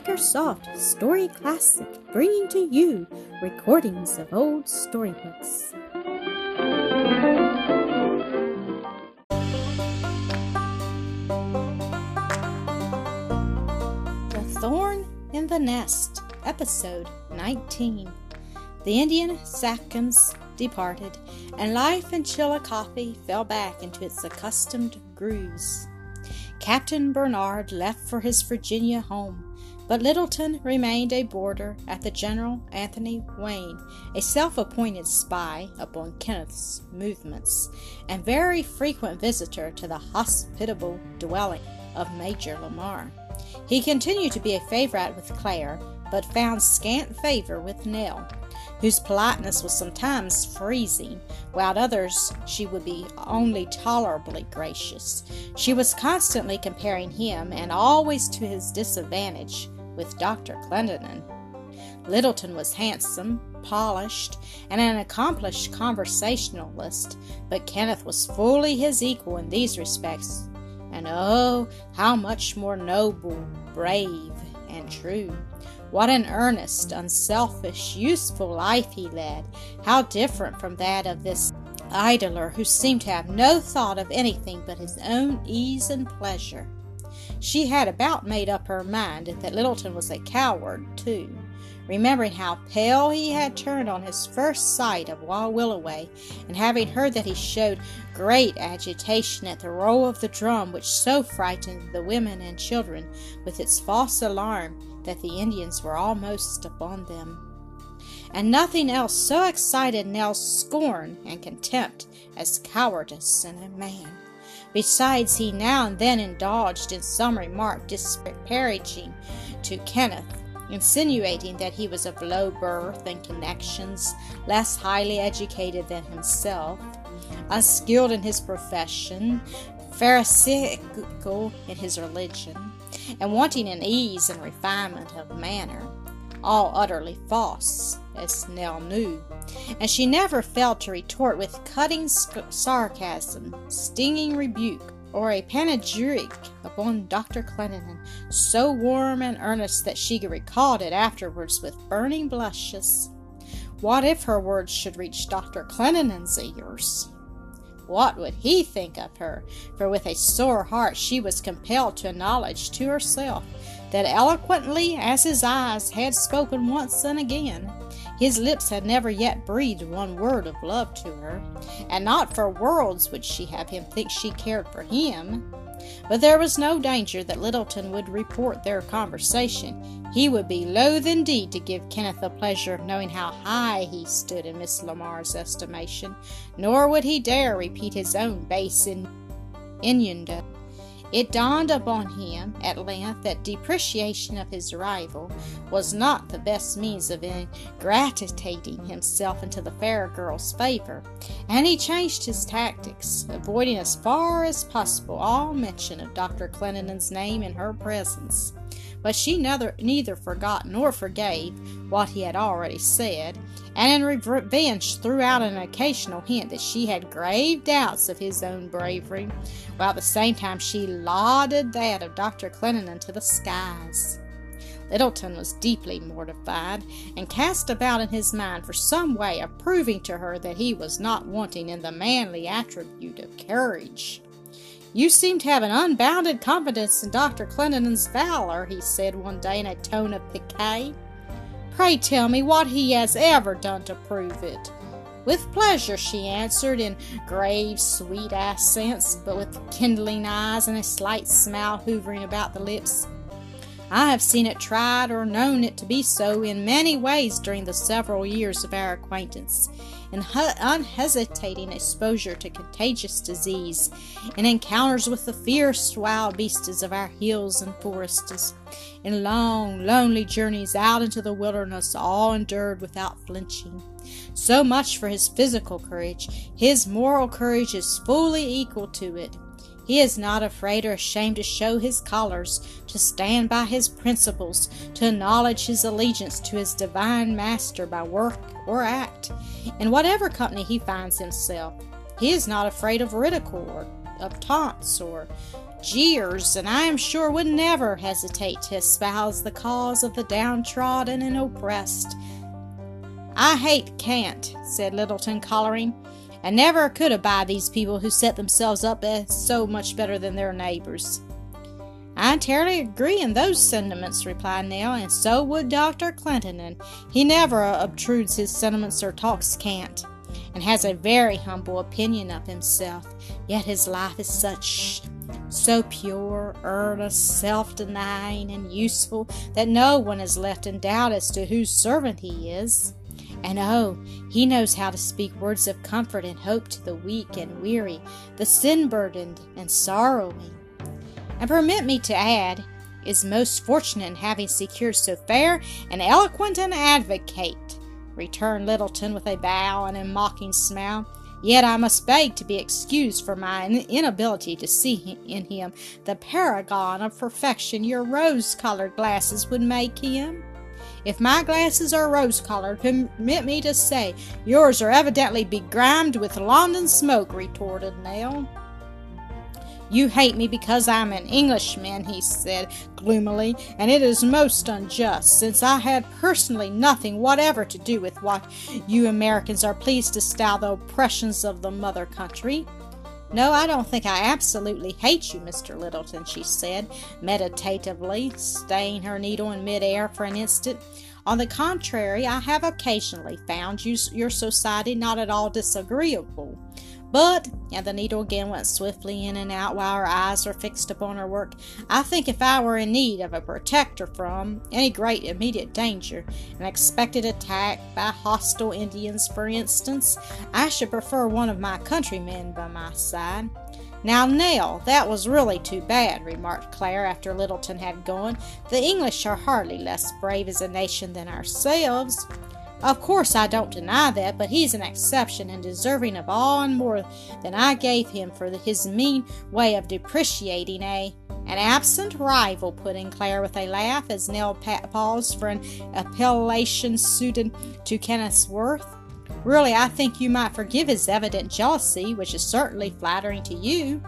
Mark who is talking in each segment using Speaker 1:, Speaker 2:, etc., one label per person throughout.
Speaker 1: Makersoft Story Classic, bringing to you recordings of old storybooks. The Thorn in the Nest, Episode 19. The Indian Sachems departed, and life in Chillicothe fell back into its accustomed grooves. Captain Bernard left for his Virginia home, but Littleton remained a boarder at the General Anthony Wayne, a self appointed spy upon Kenneth's movements, and very frequent visitor to the hospitable dwelling of Major Lamar. He continued to be a favorite with Claire, but found scant favor with Nell, whose politeness was sometimes freezing, while at others she would be only tolerably gracious. She was constantly comparing him, and always to his disadvantage, with Dr. Clendenin. Littleton was handsome, polished, and an accomplished conversationalist, but Kenneth was fully his equal in these respects, and oh, how much more noble, brave, and true. What an earnest, unselfish, useful life he led! How different from that of this idler who seemed to have no thought of anything but his own ease and pleasure. She had about made up her mind that Littleton was a coward, too, remembering how pale he had turned on his first sight of Willoway, and having heard that he showed great agitation at the roll of the drum which so frightened the women and children with its false alarm that the Indians were almost upon them. And nothing else so excited Nell's scorn and contempt as cowardice in a man. Besides, he now and then indulged in some remark disparaging to Kenneth, insinuating that he was of low birth and connections, less highly educated than himself, unskilled in his profession, pharisaical in his religion, and wanting in ease and refinement of manner, all utterly false, as Nell knew, and she never failed to retort with cutting sarcasm, stinging rebuke, or a panegyric upon Dr. Clendenin, so warm and earnest that she recalled it afterwards with burning blushes. What if her words should reach Dr. Clendenin's ears? What would he think of her? For with a sore heart she was compelled to acknowledge to herself that eloquently as his eyes had spoken once and again, his lips had never yet breathed one word of love to her, and not for worlds would she have him think she cared for him. But there was no danger that Littleton would report their conversation. He would be loath indeed to give Kenneth the pleasure of knowing how high he stood in Miss Lamar's estimation, nor would he dare repeat his own base in- innuendo. It dawned upon him at length that depreciation of his rival was not the best means of ingratiating himself into the fair girl's favor, and he changed his tactics, avoiding as far as possible all mention of Dr. Clendenin's name in her presence. But she neither, neither forgot nor forgave what he had already said, and in revenge threw out an occasional hint that she had grave doubts of his own bravery, while at the same time she lauded that of Dr. Clendenin to the skies. Littleton was deeply mortified, and cast about in his mind for some way of proving to her that he was not wanting in the manly attribute of courage. You seem to have an unbounded confidence in Dr. Clendenin's valor, he said one day in a tone of pique. Pray tell me what he has ever done to prove it. With pleasure, she answered in grave, sweet accents, but with kindling eyes and a slight smile hovering about the lips. I have seen it tried or known it to be so in many ways during the several years of our acquaintance in unhesitating exposure to contagious disease, in encounters with the fierce wild beasts of our hills and forests, in long, lonely journeys out into the wilderness, all endured without flinching. So much for his physical courage. His moral courage is fully equal to it. He is not afraid or ashamed to show his colors, to stand by his principles, to acknowledge his allegiance to his divine master by work or act. In whatever company he finds himself, he is not afraid of ridicule or of taunts or jeers, and I am sure would never hesitate to espouse the cause of the downtrodden and oppressed. I hate cant, said Littleton, coloring, and never could abide these people who set themselves up as so much better than their neighbors. I entirely agree in those sentiments, replied Nell, and so would Dr. Clendenin, and he never obtrudes his sentiments or talks cant, and has a very humble opinion of himself, yet his life is such so pure, earnest, self denying, and useful that no one is left in doubt as to whose servant he is. And oh, he knows how to speak words of comfort and hope to the weak and weary, the sin burdened and sorrowing. And permit me to add, is most fortunate in having secured so fair and eloquent an advocate, returned Littleton with a bow and a mocking smile. Yet I must beg to be excused for my inability to see in him the paragon of perfection your rose colored glasses would make him. If my glasses are rose colored, permit me to say yours are evidently begrimed with London smoke, retorted Nell. You hate me because I'm an Englishman, he said gloomily, and it is most unjust, since I had personally nothing whatever to do with what you Americans are pleased to style the oppressions of the mother country. No, I don't think I absolutely hate you, Mr. Littleton, she said, meditatively, staying her needle in midair for an instant. On the contrary, I have occasionally found you, your society not at all disagreeable. But, and the needle again went swiftly in and out while her eyes were fixed upon her work, I think if I were in need of a protector from any great immediate danger, an expected attack by hostile Indians, for instance, I should prefer one of my countrymen by my side. Now, Nell, that was really too bad, remarked Clare after Littleton had gone. The English are hardly less brave as a nation than ourselves. Of course, I don't deny that, but he's an exception and deserving of all and more than I gave him for his mean way of depreciating a an absent rival, put in Clare with a laugh as Nell paused for an appellation suited to Kenneth's worth. Really, I think you might forgive his evident jealousy, which is certainly flattering to you.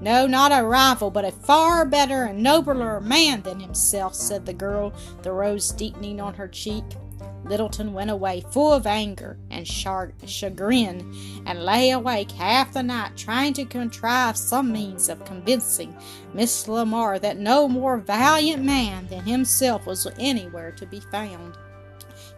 Speaker 1: No, not a rival, but a far better and nobler man than himself, said the girl, the rose deepening on her cheek. Littleton went away full of anger and chagrin, and lay awake half the night trying to contrive some means of convincing Miss Lamar that no more valiant man than himself was anywhere to be found.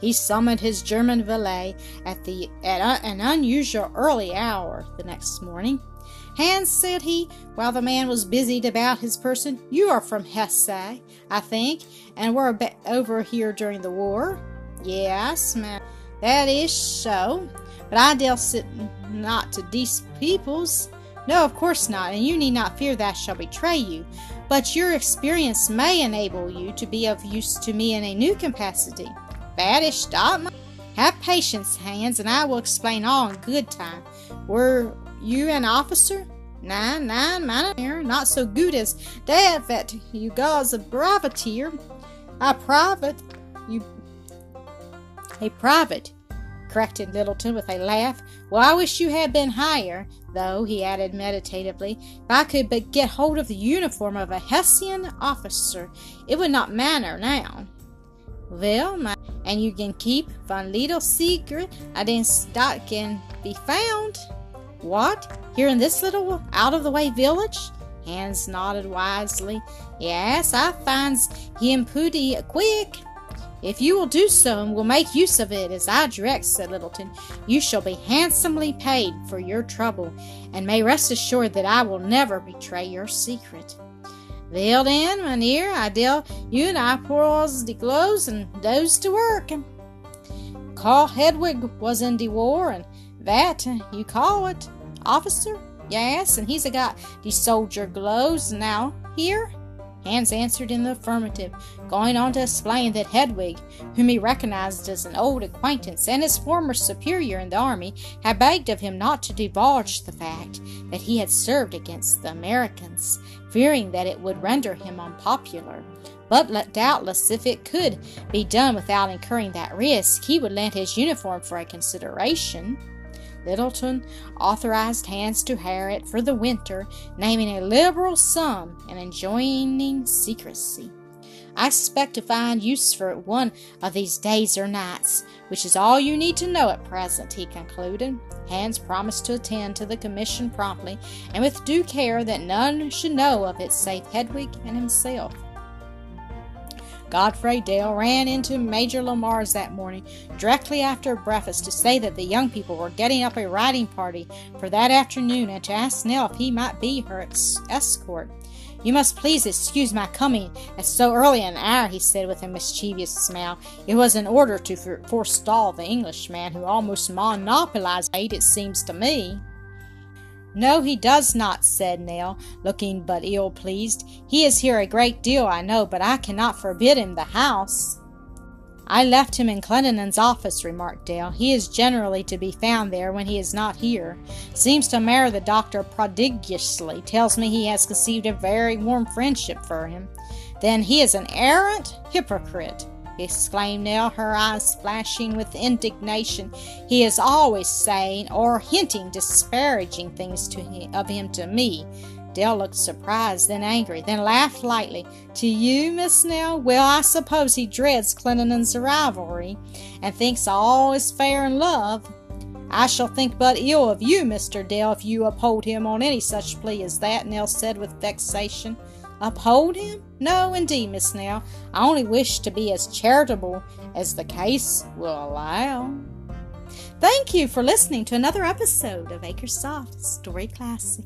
Speaker 1: He summoned his German valet at, the, at an unusual early hour the next morning. Hans, said he, while the man was busied about his person, you are from Hesse, I think, and were over here during the war. Yes, ma'am, that is so. But I deal sit not to these peoples. No, of course not, and you need not fear that I shall betray you. But your experience may enable you to be of use to me in a new capacity. Badish, stop. Have patience, Hans, and I will explain all in good time. Were you an officer? Nein, nein, meine not so good as that you guys a privateer. A private, you a private, corrected Littleton with a laugh. Well, I wish you had been higher, though, he added meditatively. If I could but get hold of the uniform of a Hessian officer, it would not matter now. Well, my, and you can keep von little secret I didn't start can be found. What? Here in this little out of the way village? Hans nodded wisely. Yes, I finds him pooty quick. If you will do so and will make use of it as I direct, said Littleton, you shall be handsomely paid for your trouble, and may rest assured that I will never betray your secret. Well then, mynheer, I tell you and I pulls the clothes and goes to work. Carl Hedwig was in the war, and that you call it, officer? Yes, and he's a got the soldier gloves now here. Hans answered in the affirmative, going on to explain that Hedwig, whom he recognized as an old acquaintance and his former superior in the army, had begged of him not to divulge the fact that he had served against the Americans, fearing that it would render him unpopular. But doubtless, if it could be done without incurring that risk, he would lend his uniform for a consideration. Littleton authorized Hans to hire it for the winter, naming a liberal sum and enjoining secrecy. I expect to find use for it one of these days or nights, which is all you need to know at present, he concluded. Hans promised to attend to the commission promptly, and with due care that none should know of it save Hedwig and himself. Godfrey Dale ran into Major Lamar's that morning, directly after breakfast, to say that the young people were getting up a riding party for that afternoon and to ask Nell if he might be her escort. You must please excuse my coming at so early an hour, he said with a mischievous smile. It was in order to forestall the Englishman who almost monopolized aid, it seems to me. No, he does not, said Nell, looking but ill pleased. He is here a great deal, I know, but I cannot forbid him the house. I left him in Clendenin's office, remarked Dale. He is generally to be found there when he is not here. Seems to marry the doctor prodigiously. Tells me he has conceived a very warm friendship for him. Then he is an arrant hypocrite exclaimed Nell, her eyes flashing with indignation. He is always saying or hinting disparaging things to him, of him to me. Dale looked surprised, then angry, then laughed lightly. To you, Miss Nell? Well, I suppose he dreads Clendenin's rivalry, and thinks all is fair in love. I shall think but ill of you, Mr. Dale, if you uphold him on any such plea as that, Nell said with vexation. Uphold him? No, indeed, Miss Nell. I only wish to be as charitable as the case will allow. Thank you for listening to another episode of Acresoft Story Classic.